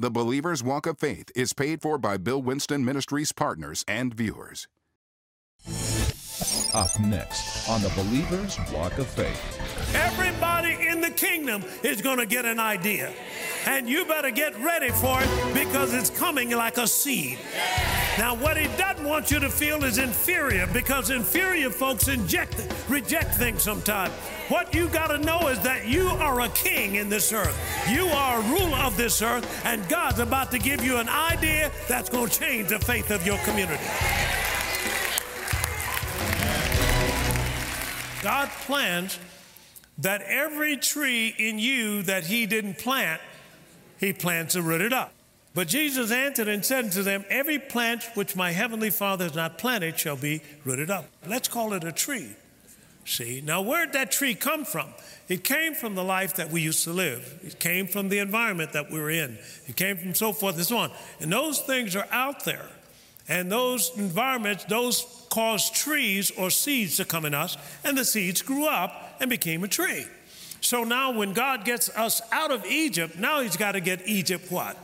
The Believer's Walk of Faith is paid for by Bill Winston Ministries partners and viewers. Up next on the Believer's Walk of Faith. Everybody in the kingdom is going to get an idea. And you better get ready for it because it's coming like a seed. Now, what he doesn't want you to feel is inferior because inferior folks inject, reject things sometimes. What you got to know is that you are a king in this earth. You are a ruler of this earth, and God's about to give you an idea that's going to change the faith of your community. God plans that every tree in you that He didn't plant, He plants to root it up. But Jesus answered and said to them, Every plant which my heavenly Father has not planted shall be rooted up. Let's call it a tree. See, now where'd that tree come from? It came from the life that we used to live. It came from the environment that we were in. It came from so forth and so on. And those things are out there. And those environments, those caused trees or seeds to come in us, and the seeds grew up and became a tree. So now when God gets us out of Egypt, now he's got to get Egypt what?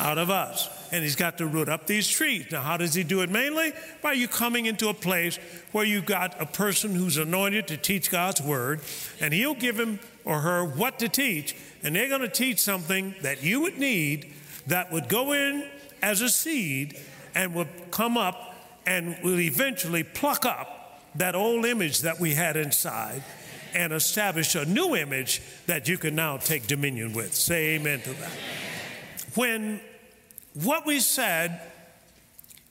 Out of us. And he's got to root up these trees. Now, how does he do it mainly? By you coming into a place where you've got a person who's anointed to teach God's word, and he'll give him or her what to teach, and they're going to teach something that you would need that would go in as a seed and would come up and will eventually pluck up that old image that we had inside and establish a new image that you can now take dominion with. Say amen to that. When what we said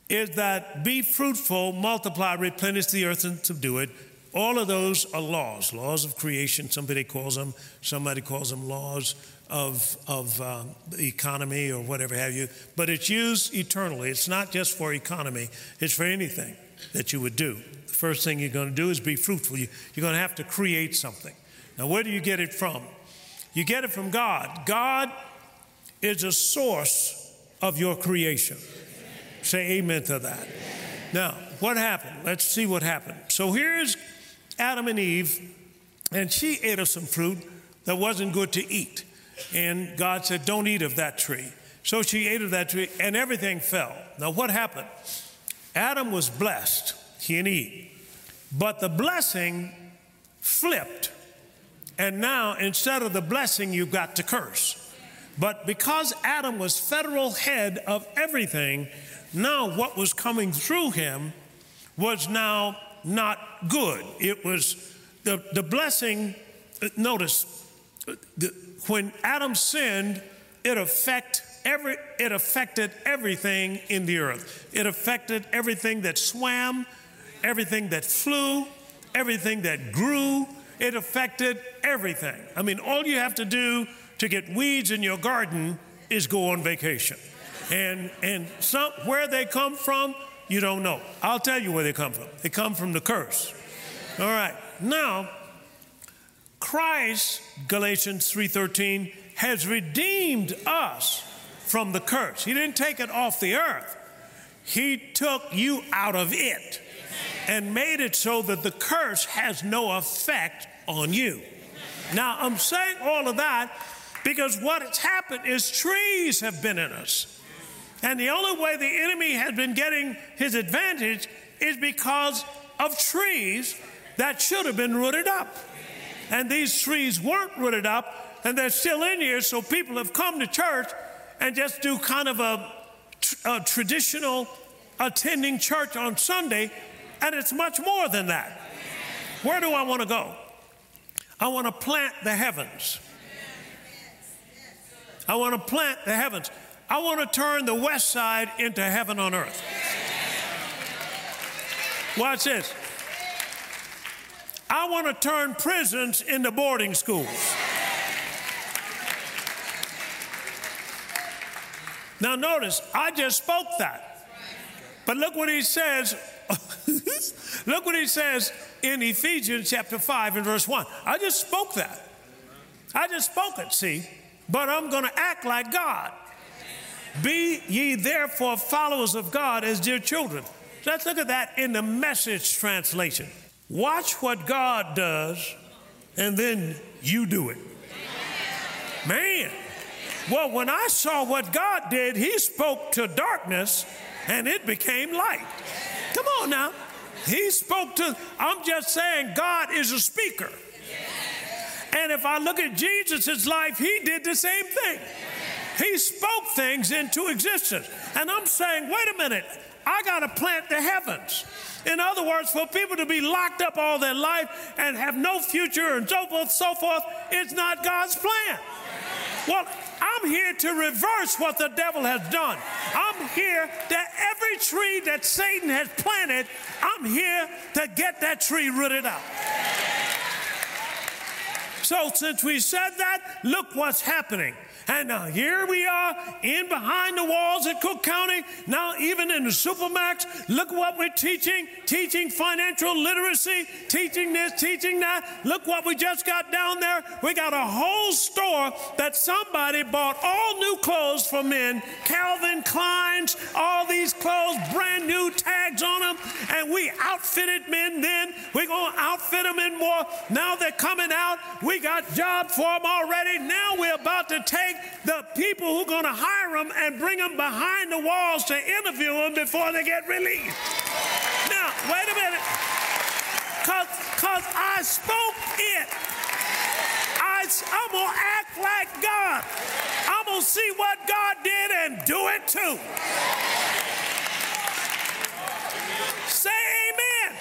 is that be fruitful, multiply, replenish the earth, and subdue it. All of those are laws, laws of creation. Somebody calls them, somebody calls them laws of, of uh, economy or whatever have you. But it's used eternally. It's not just for economy, it's for anything that you would do. The first thing you're going to do is be fruitful. You, you're going to have to create something. Now, where do you get it from? You get it from God. God is a source of your creation. Say amen to that. Now, what happened? Let's see what happened. So here's Adam and Eve, and she ate of some fruit that wasn't good to eat. And God said, Don't eat of that tree. So she ate of that tree, and everything fell. Now, what happened? Adam was blessed, he and Eve. But the blessing flipped. And now, instead of the blessing, you've got to curse. But because Adam was federal head of everything, now what was coming through him was now not good. It was the, the blessing, uh, notice, uh, the, when Adam sinned, it affect every, it affected everything in the earth. It affected everything that swam, everything that flew, everything that grew. It affected everything. I mean, all you have to do to get weeds in your garden is go on vacation. And, and some, where they come from, you don't know. I'll tell you where they come from. They come from the curse. All right. Now, Christ, Galatians 3:13, has redeemed us from the curse. He didn't take it off the earth. He took you out of it and made it so that the curse has no effect on you. Now, I'm saying all of that because what has happened is trees have been in us. And the only way the enemy has been getting his advantage is because of trees that should have been rooted up and these trees weren't rooted up and they're still in here. So people have come to church and just do kind of a, a traditional attending church on Sunday, and it's much more than that. Where do I want to go? I want to plant the heavens. I want to plant the heavens. I want to turn the west side into heaven on earth. Watch this. I want to turn prisons into boarding schools. Now, notice, I just spoke that. But look what he says. look what he says in Ephesians chapter 5 and verse 1. I just spoke that. I just spoke it, see? But I'm going to act like God. Be ye therefore followers of God as dear children. Let's look at that in the message translation. Watch what God does, and then you do it. Man, Well, when I saw what God did, He spoke to darkness and it became light. Come on now. He spoke to, I'm just saying, God is a speaker. And if I look at Jesus' life, He did the same thing. He spoke things into existence. And I'm saying, wait a minute, I got to plant the heavens. In other words, for people to be locked up all their life and have no future and so forth, so forth, it's not God's plan. Well, I'm here to reverse what the devil has done. I'm here that every tree that Satan has planted, I'm here to get that tree rooted out. So, since we said that, look what's happening. And now here we are in behind the walls at Cook County. Now, even in the Supermax, look what we're teaching teaching financial literacy, teaching this, teaching that. Look what we just got down there. We got a whole store that somebody bought all new clothes for men Calvin Klein's, all these clothes, brand new tags on them. And we outfitted men then. We're going to outfit them in more. Now they're coming out. We got jobs for them already. Now we're about to take the people who are going to hire them and bring them behind the walls to interview them before they get released. Now, wait a minute. Because I spoke it. I, I'm going to act like God. I'm going to see what God did and do it too. Say amen.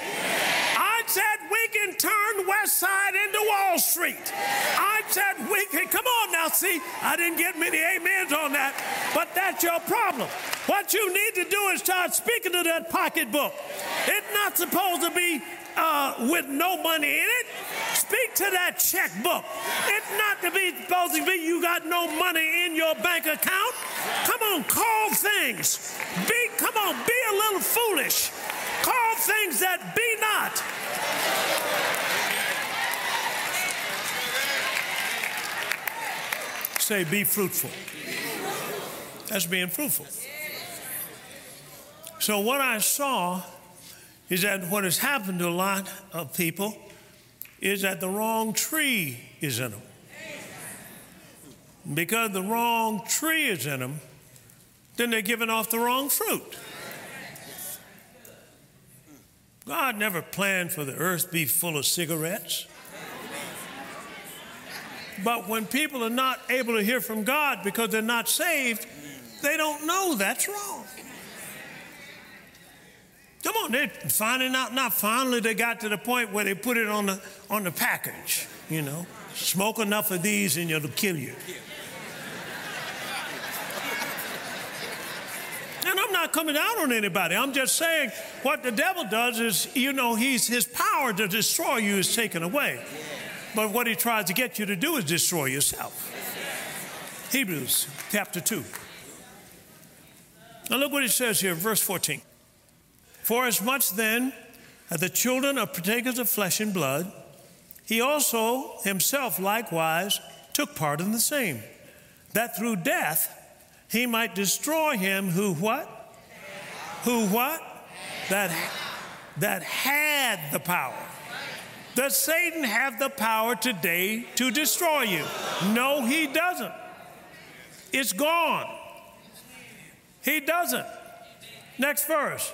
I said we can turn West Side into Wall Street. I said we can, come on now, see, I didn't get many amens on that, but that's your problem. What you need to do is start speaking to that pocketbook. It's not supposed to be uh, with no money in it. Speak to that checkbook. It's not to be supposed to be you got no money in your bank account. Come on, call things. Be come on, be a little foolish. Call things that be not. Say, be fruitful. That's being fruitful. So, what I saw is that what has happened to a lot of people is that the wrong tree is in them. Because the wrong tree is in them, then they're giving off the wrong fruit. God never planned for the earth to be full of cigarettes. But when people are not able to hear from God because they're not saved, they don't know that's wrong. Come on, they're finding out. Not finally, they got to the point where they put it on the on the package. You know, smoke enough of these and it'll kill you. And I'm not coming out on anybody. I'm just saying what the devil does is, you know, he's his power to destroy you is taken away. But what he tries to get you to do is destroy yourself. Hebrews chapter 2. Now look what it says here, verse 14. For as much then as the children are partakers of flesh and blood, he also himself likewise took part in the same, that through death he might destroy him who what? Who what? That, that had the power. Does Satan have the power today to destroy you? No, he doesn't. It's gone. He doesn't. Next verse.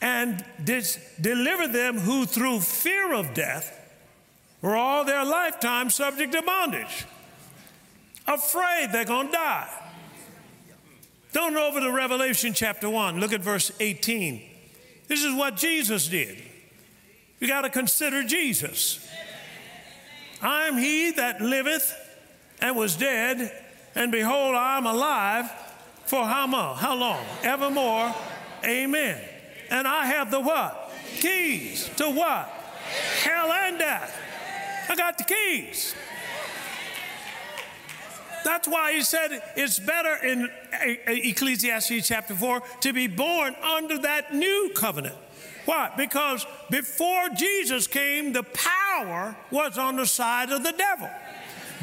And deliver them who through fear of death were all their lifetime subject to bondage, afraid they're going to die. Don't over to Revelation chapter 1. Look at verse 18. This is what Jesus did. You got to consider Jesus. I am he that liveth and was dead, and behold, I am alive for how long? How long? Evermore. Amen. And I have the what? Keys to what? Hell and death. I got the keys. That's why he said it's better in Ecclesiastes chapter 4 to be born under that new covenant. Why? Because before Jesus came, the power was on the side of the devil.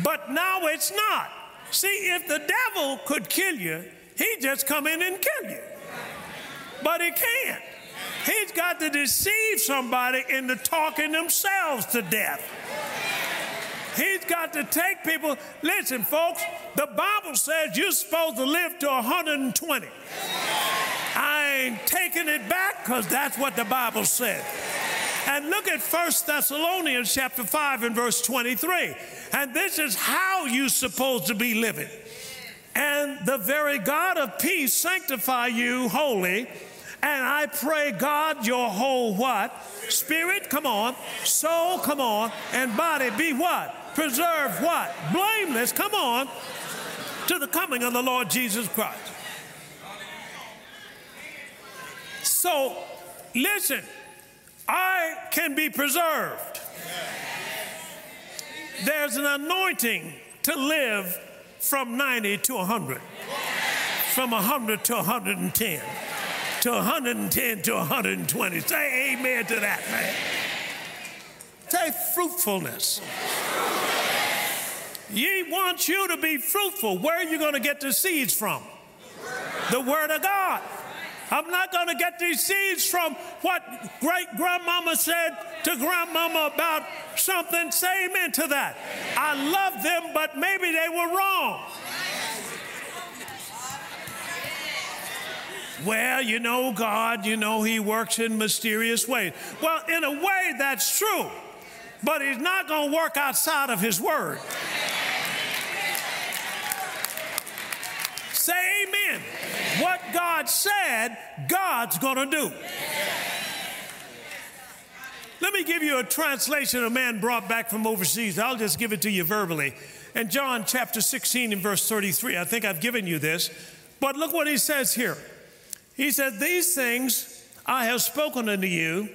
But now it's not. See, if the devil could kill you, he'd just come in and kill you. But he can't. He's got to deceive somebody into talking themselves to death. He's got to take people. Listen, folks, the Bible says you're supposed to live to 120. Ain't taking it back because that's what the Bible said. And look at 1 Thessalonians chapter 5 and verse 23. And this is how you're supposed to be living. And the very God of peace sanctify you wholly. And I pray, God, your whole what? Spirit, come on. Soul, come on. And body be what? Preserve what? Blameless, come on. To the coming of the Lord Jesus Christ. So, listen, I can be preserved. There's an anointing to live from 90 to 100, from 100 to 110, to 110 to 120. Say amen to that, man. Say fruitfulness. Ye want you to be fruitful. Where are you going to get the seeds from? The Word of God. I'm not going to get these seeds from what great grandmama said to grandmama about something. Say amen to that. I love them, but maybe they were wrong. Well, you know, God, you know, He works in mysterious ways. Well, in a way, that's true, but He's not going to work outside of His Word. Say amen. What God said, God's going to do. Let me give you a translation a man brought back from overseas. I'll just give it to you verbally. In John chapter 16 and verse 33, I think I've given you this, but look what he says here. He said, These things I have spoken unto you,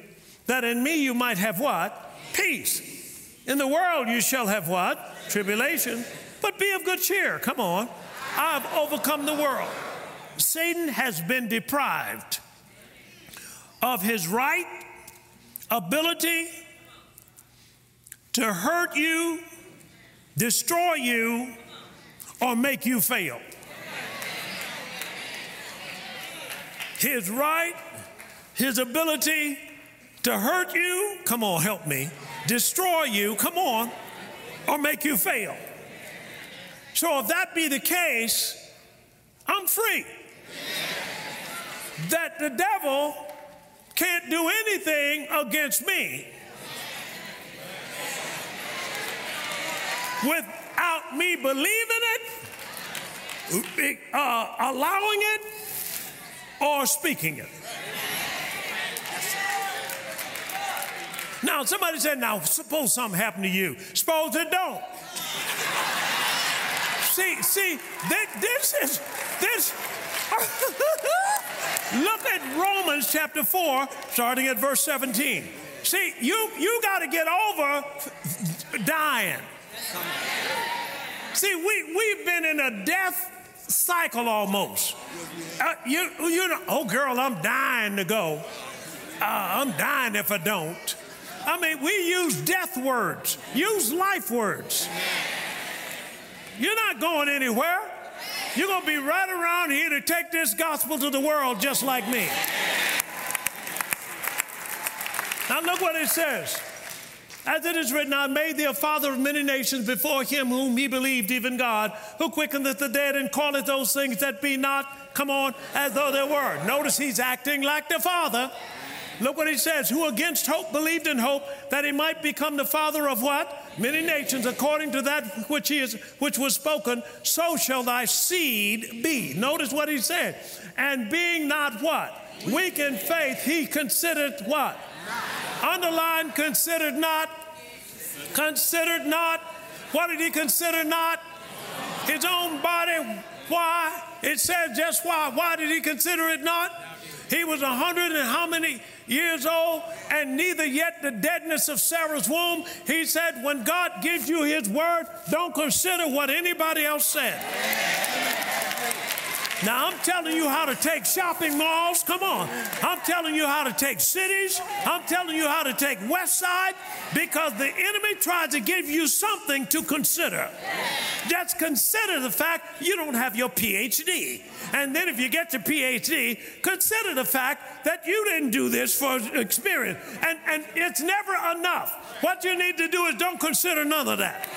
that in me you might have what? Peace. In the world you shall have what? Tribulation. But be of good cheer. Come on. I've overcome the world. Satan has been deprived of his right, ability to hurt you, destroy you, or make you fail. His right, his ability to hurt you, come on, help me, destroy you, come on, or make you fail. So if that be the case, I'm free. That the devil can't do anything against me without me believing it, uh, allowing it, or speaking it. Now, somebody said, now, suppose something happened to you. Suppose it don't see, see, this is this. Look at Romans chapter 4, starting at verse 17. See, you you got to get over dying. See, we we've been in a death cycle almost. Uh, you you know, oh girl, I'm dying to go. Uh, I'm dying if I don't. I mean, we use death words, use life words. You're not going anywhere. You're going to be right around here to take this gospel to the world just like me. Now, look what it says. As it is written, I made thee a father of many nations before him whom he believed, even God, who quickeneth the dead and calleth those things that be not, come on, as though they were. Notice he's acting like the father. Look what he says, who against hope believed in hope that he might become the father of what? many nations according to that which is which was spoken so shall thy seed be. Notice what he said. And being not what? Weak in faith he considered what? Underline considered not. Considered not. What did he consider not? His own body. Why? It says just why. Why did he consider it not he was a hundred and how many years old, and neither yet the deadness of Sarah's womb. He said, When God gives you His word, don't consider what anybody else said. Now, I'm telling you how to take shopping malls. Come on. I'm telling you how to take cities. I'm telling you how to take West Side because the enemy tries to give you something to consider. Just consider the fact you don't have your PhD. And then if you get your PhD, consider the fact that you didn't do this for experience. And, and it's never enough. What you need to do is don't consider none of that.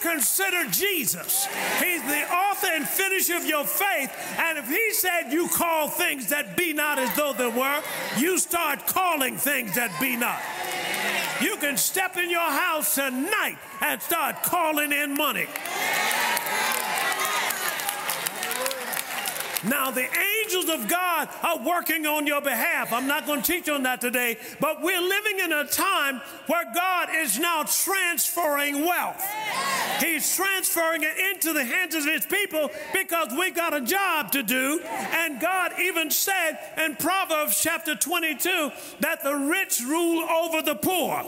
Consider Jesus. He's the author and finisher of your faith. And if he said you call things that be not as though they were, you start calling things that be not. You can step in your house tonight and start calling in money. Now, the angels of God are working on your behalf. I'm not going to teach on that today, but we're living in a time where God is now transferring wealth. He's transferring it into the hands of His people because we got a job to do. And God even said in Proverbs chapter 22 that the rich rule over the poor.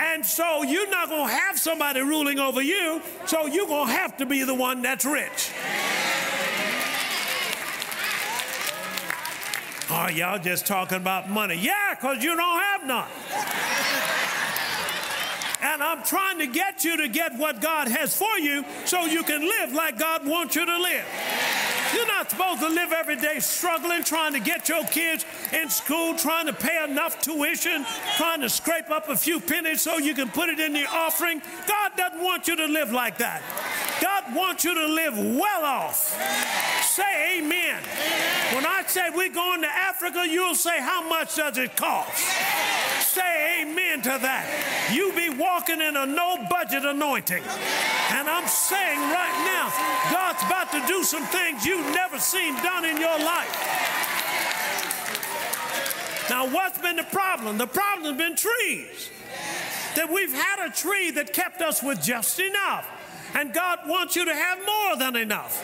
And so you're not going to have somebody ruling over you, so you're going to have to be the one that's rich. Oh, y'all just talking about money. Yeah, because you don't have none. and I'm trying to get you to get what God has for you so you can live like God wants you to live. You're not supposed to live every day struggling, trying to get your kids in school, trying to pay enough tuition, trying to scrape up a few pennies so you can put it in the offering. God doesn't want you to live like that. God wants you to live well off. Say amen. When I say we're going to Africa, you'll say, How much does it cost? Say amen to that. You be walking in a no budget anointing. And I'm saying right now, God's about to do some things you you've never seen done in your life. Now, what's been the problem? The problem has been trees. That we've had a tree that kept us with just enough. And God wants you to have more than enough.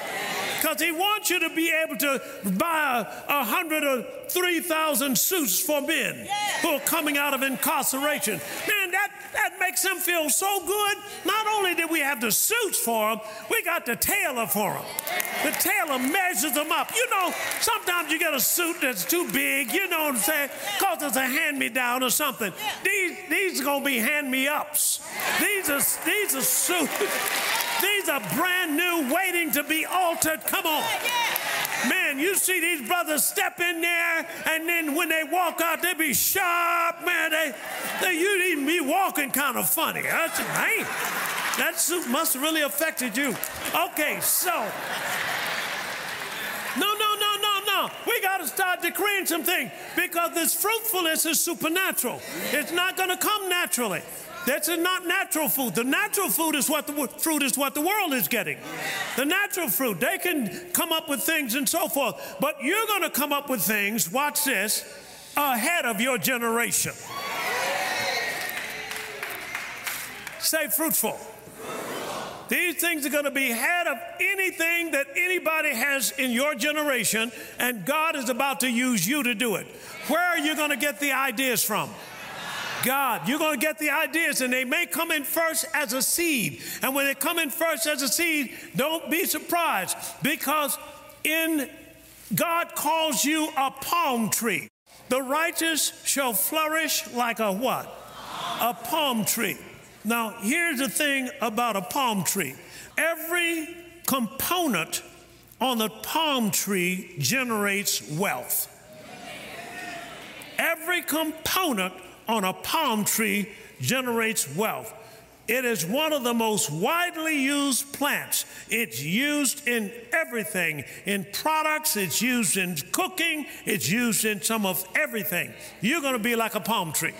Because He wants you to be able to buy a, hundred or three thousand suits for men who are coming out of incarceration. Man, that, that makes them feel so good. Not only did we have the suits for them, we got the tailor for them. The tailor measures them up. You know, sometimes you get a suit that's too big, you know what I'm saying? Because it's a hand me down or something. These, these are going to be hand me ups. These are, these are suits. These are brand new, waiting to be altered. Come on. Man, you see these brothers step in there, and then when they walk out, they be sharp, man. They, they you'd even be walking kind of funny. That's, man, that suit must have really affected you. Okay, so. No, no, no, no, no. We got to start decreeing some things because this fruitfulness is supernatural. It's not going to come naturally. That's not natural food. The natural food is what the fruit is what the world is getting. The natural fruit, they can come up with things and so forth. But you're going to come up with things, watch this, ahead of your generation. Say fruitful. These things are going to be ahead of anything that anybody has in your generation, and God is about to use you to do it. Where are you going to get the ideas from? God. You're going to get the ideas, and they may come in first as a seed. And when they come in first as a seed, don't be surprised because in God calls you a palm tree. The righteous shall flourish like a what? A palm tree. Now, here's the thing about a palm tree every component on the palm tree generates wealth. Every component on a palm tree generates wealth. It is one of the most widely used plants. It's used in everything, in products, it's used in cooking, it's used in some of everything. You're to be like a palm tree.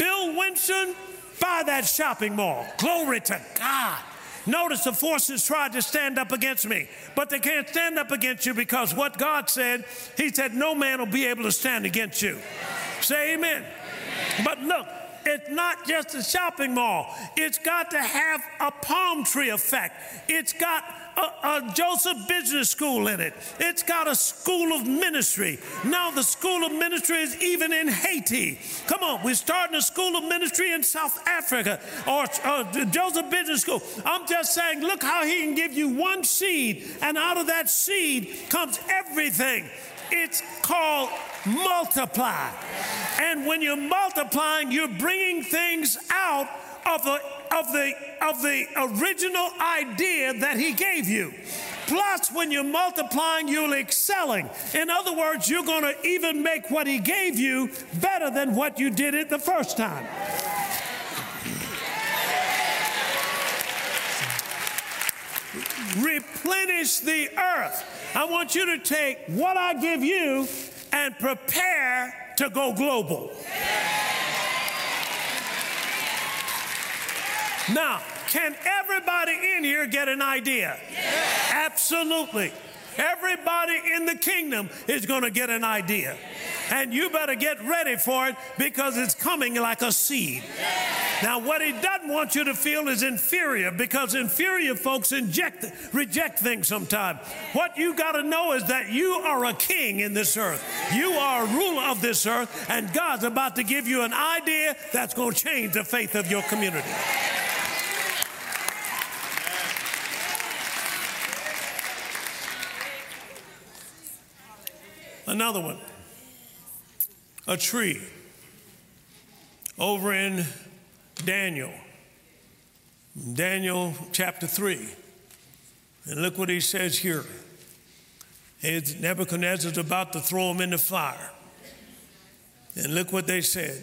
Bill Winston, buy that shopping mall. Glory to God. Notice the forces tried to stand up against me, but they can't stand up against you because what God said, He said, no man will be able to stand against you. Say amen. amen. But look, it's not just a shopping mall. It's got to have a palm tree effect. It's got a, a, Joseph Business School in it. It's got a school of ministry. Now, the school of ministry is even in Haiti. Come on, we're starting a school of ministry in South Africa or uh, Joseph Business School. I'm just saying, look how he can give you one seed, and out of that seed comes everything. It's called multiply. And when you're multiplying, you're bringing things out of the, of the, of the original idea that he gave you. Plus, when you're multiplying, you're excelling. In other words, you're going to even make what he gave you better than what you did it the first time. Replenish the earth. I want you to take what I give you and prepare to go global. Now, can everybody in here get an idea? Absolutely. Everybody in the kingdom is going to get an idea. And you better get ready for it because it's coming like a seed. Now, what he doesn't want you to feel is inferior because inferior folks inject, reject things sometimes. What you got to know is that you are a king in this earth. You are a ruler of this earth, and God's about to give you an idea that's going to change the faith of your community. Another one a tree over in Daniel, Daniel chapter 3. And look what he says here. Nebuchadnezzar's about to throw him in the fire. And look what they said.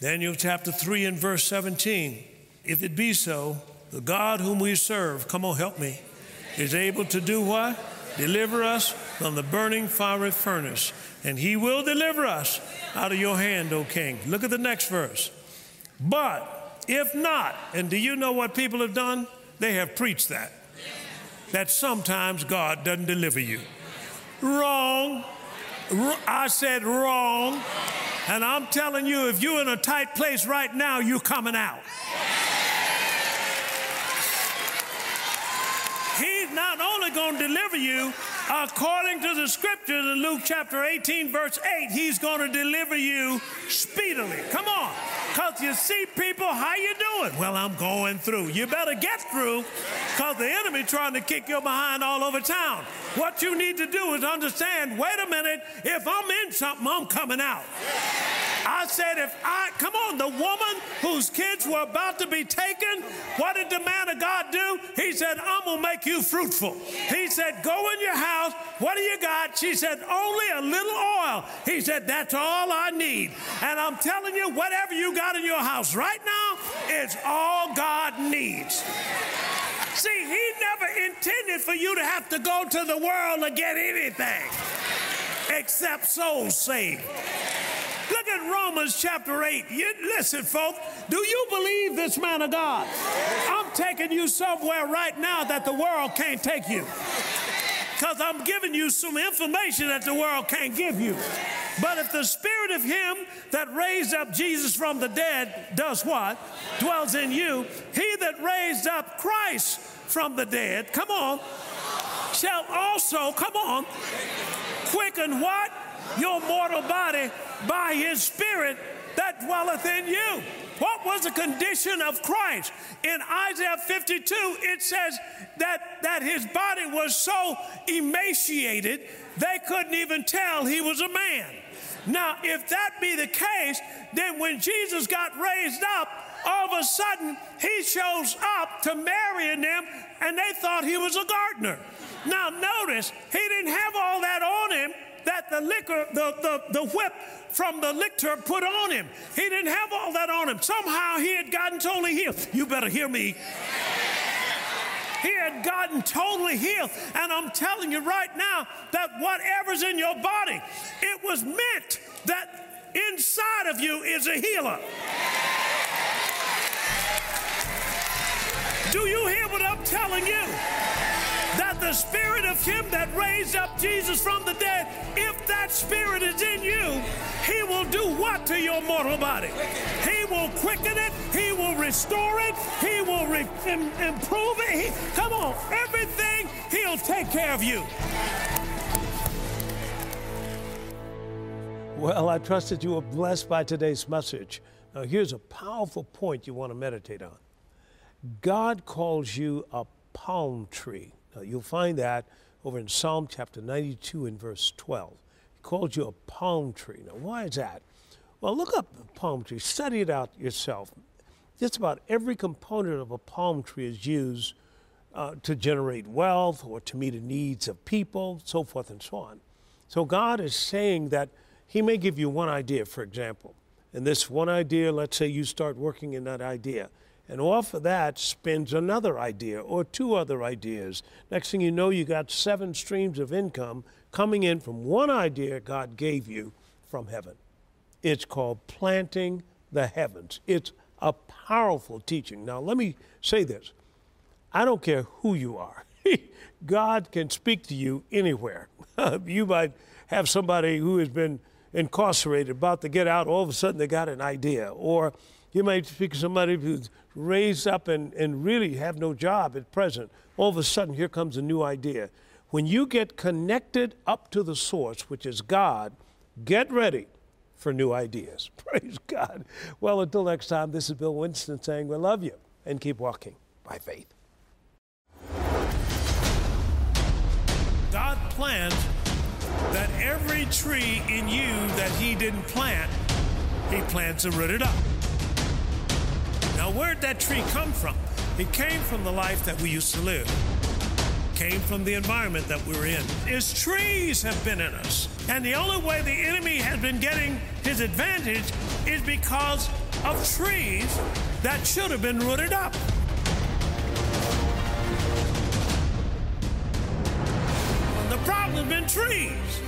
Daniel chapter 3 and verse 17. If it be so, the God whom we serve, come on, help me, is able to do what? Deliver us from the burning fiery furnace, and he will deliver us out of your hand, O king. Look at the next verse. But if not, and do you know what people have done? They have preached that. That sometimes God doesn't deliver you. Wrong. I said wrong. And I'm telling you, if you're in a tight place right now, you're coming out. He's not only going to deliver you, according to the scriptures in Luke chapter 18, verse 8, he's going to deliver you speedily. Come on. Because you see people, how you doing? Well, I'm going through. You better get through because the enemy trying to kick your behind all over town. What you need to do is understand, wait a minute, if I'm in something, I'm coming out. I said, if I, come on, the woman whose kids were about to be taken, what did the man of God do? He said, I'm going to make you fruitful. He said, go in your house. What do you got? She said, only a little oil. He said, that's all I need. And I'm telling you, whatever you got in your house right now, it's all God needs. See, he never intended for you to have to go to the world to get anything except souls saved. Look at Romans chapter 8. You, listen, folks, do you believe this man of God? I'm taking you somewhere right now that the world can't take you. Because I'm giving you some information that the world can't give you. But if the spirit of him that raised up Jesus from the dead does what? Dwells in you, he that raised up Christ from the dead, come on, shall also, come on, quicken what? Your mortal body by his spirit that dwelleth in you. What was the condition of Christ? In Isaiah 52, it says that, that his body was so emaciated, they couldn't even tell he was a man. Now, if that be the case, then when Jesus got raised up, all of a sudden he shows up to Mary and them, and they thought he was a gardener. Now, notice, he didn't have all that on him that the liquor, the, the, the whip from the lictor put on him. He didn't have all that on him. Somehow he had gotten totally healed. You better hear me. He had gotten totally healed. And I'm telling you right now that whatever's in your body, it was meant that inside of you is a healer. Do you hear what I'm telling you? The Spirit of of him that raised up Jesus from the dead, if that spirit is in you, he will do what to your mortal body? He will quicken it, he will restore it, he will re- Im- improve it. He, come on, everything, he'll take care of you. Well, I trust that you were blessed by today's message. Now, here's a powerful point you want to meditate on. God calls you a palm tree. Now, you'll find that over in Psalm chapter 92 and verse 12. He calls you a palm tree. Now, why is that? Well, look up palm tree, study it out yourself. Just about every component of a palm tree is used uh, to generate wealth or to meet the needs of people, so forth and so on. So, God is saying that He may give you one idea, for example. And this one idea, let's say you start working in that idea. And off of that spins another idea or two other ideas. Next thing you know, you got seven streams of income coming in from one idea God gave you from heaven. It's called planting the heavens. It's a powerful teaching. Now, let me say this I don't care who you are, God can speak to you anywhere. you might have somebody who has been incarcerated, about to get out, all of a sudden they got an idea. Or you might speak to somebody who's raised up and, and really have no job at present. All of a sudden, here comes a new idea. When you get connected up to the source, which is God, get ready for new ideas. Praise God. Well, until next time, this is Bill Winston saying we love you and keep walking by faith. God planned that every tree in you that He didn't plant, He plants to root it up. Now, where'd that tree come from? It came from the life that we used to live. Came from the environment that we we're in. Is trees have been in us. And the only way the enemy has been getting his advantage is because of trees that should have been rooted up. The problem has been trees.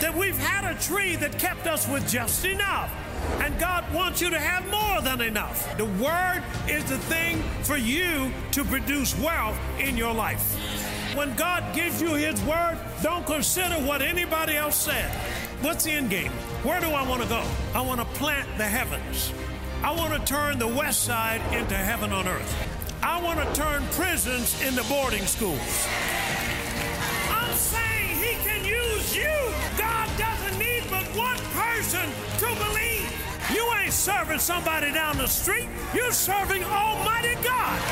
That we've had a tree that kept us with just enough. And God wants you to have more than enough. The Word is the thing for you to produce wealth in your life. When God gives you His Word, don't consider what anybody else said. What's the end game? Where do I want to go? I want to plant the heavens. I want to turn the west side into heaven on earth. I want to turn prisons into boarding schools. I'm saying He can use you. God doesn't need but one person to believe. You ain't serving somebody down the street, you're serving Almighty God.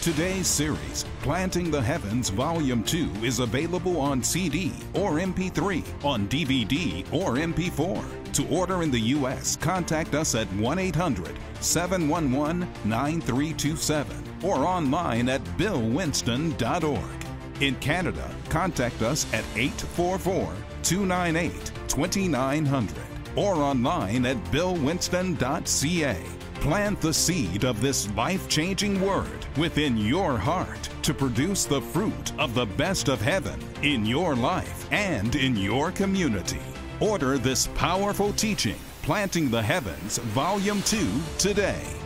Today's series, Planting the Heavens Volume 2, is available on CD or MP3, on DVD or MP4. To order in the U.S., contact us at 1 800 711 9327 or online at billwinston.org. In Canada, contact us at 844 298 2900 or online at billwinston.ca. Plant the seed of this life changing word within your heart to produce the fruit of the best of heaven in your life and in your community. Order this powerful teaching, Planting the Heavens, Volume 2, today.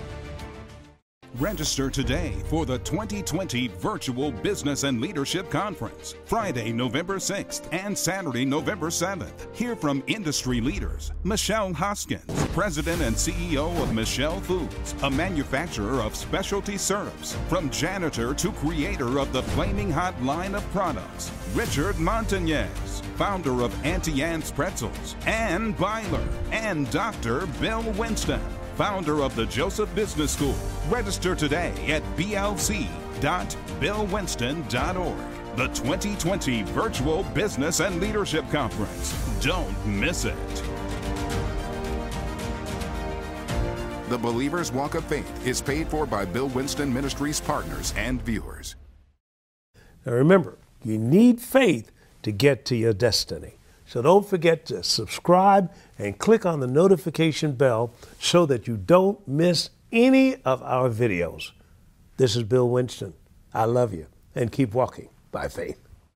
Register today for the 2020 Virtual Business and Leadership Conference, Friday, November 6th and Saturday, November 7th. Hear from industry leaders Michele Hoskins, President and CEO of Michele Foods, a manufacturer of specialty syrups, from janitor to creator of the Flaming Hot line of products, Richard Montañez, founder of Auntie Anne's Pretzels, Anne Beiler, and Dr. Bill Winston founder of the Joseph Business School. Register today at blc.billwinston.org. The 2020 Virtual Business and Leadership Conference. Don't miss it. The Believer's Walk of Faith is paid for by Bill Winston Ministries partners and viewers. Now remember, you need faith to get to your destiny. So don't forget to subscribe and click on the notification bell so that you don't miss any of our videos. This is Bill Winston. I love you and keep walking by faith.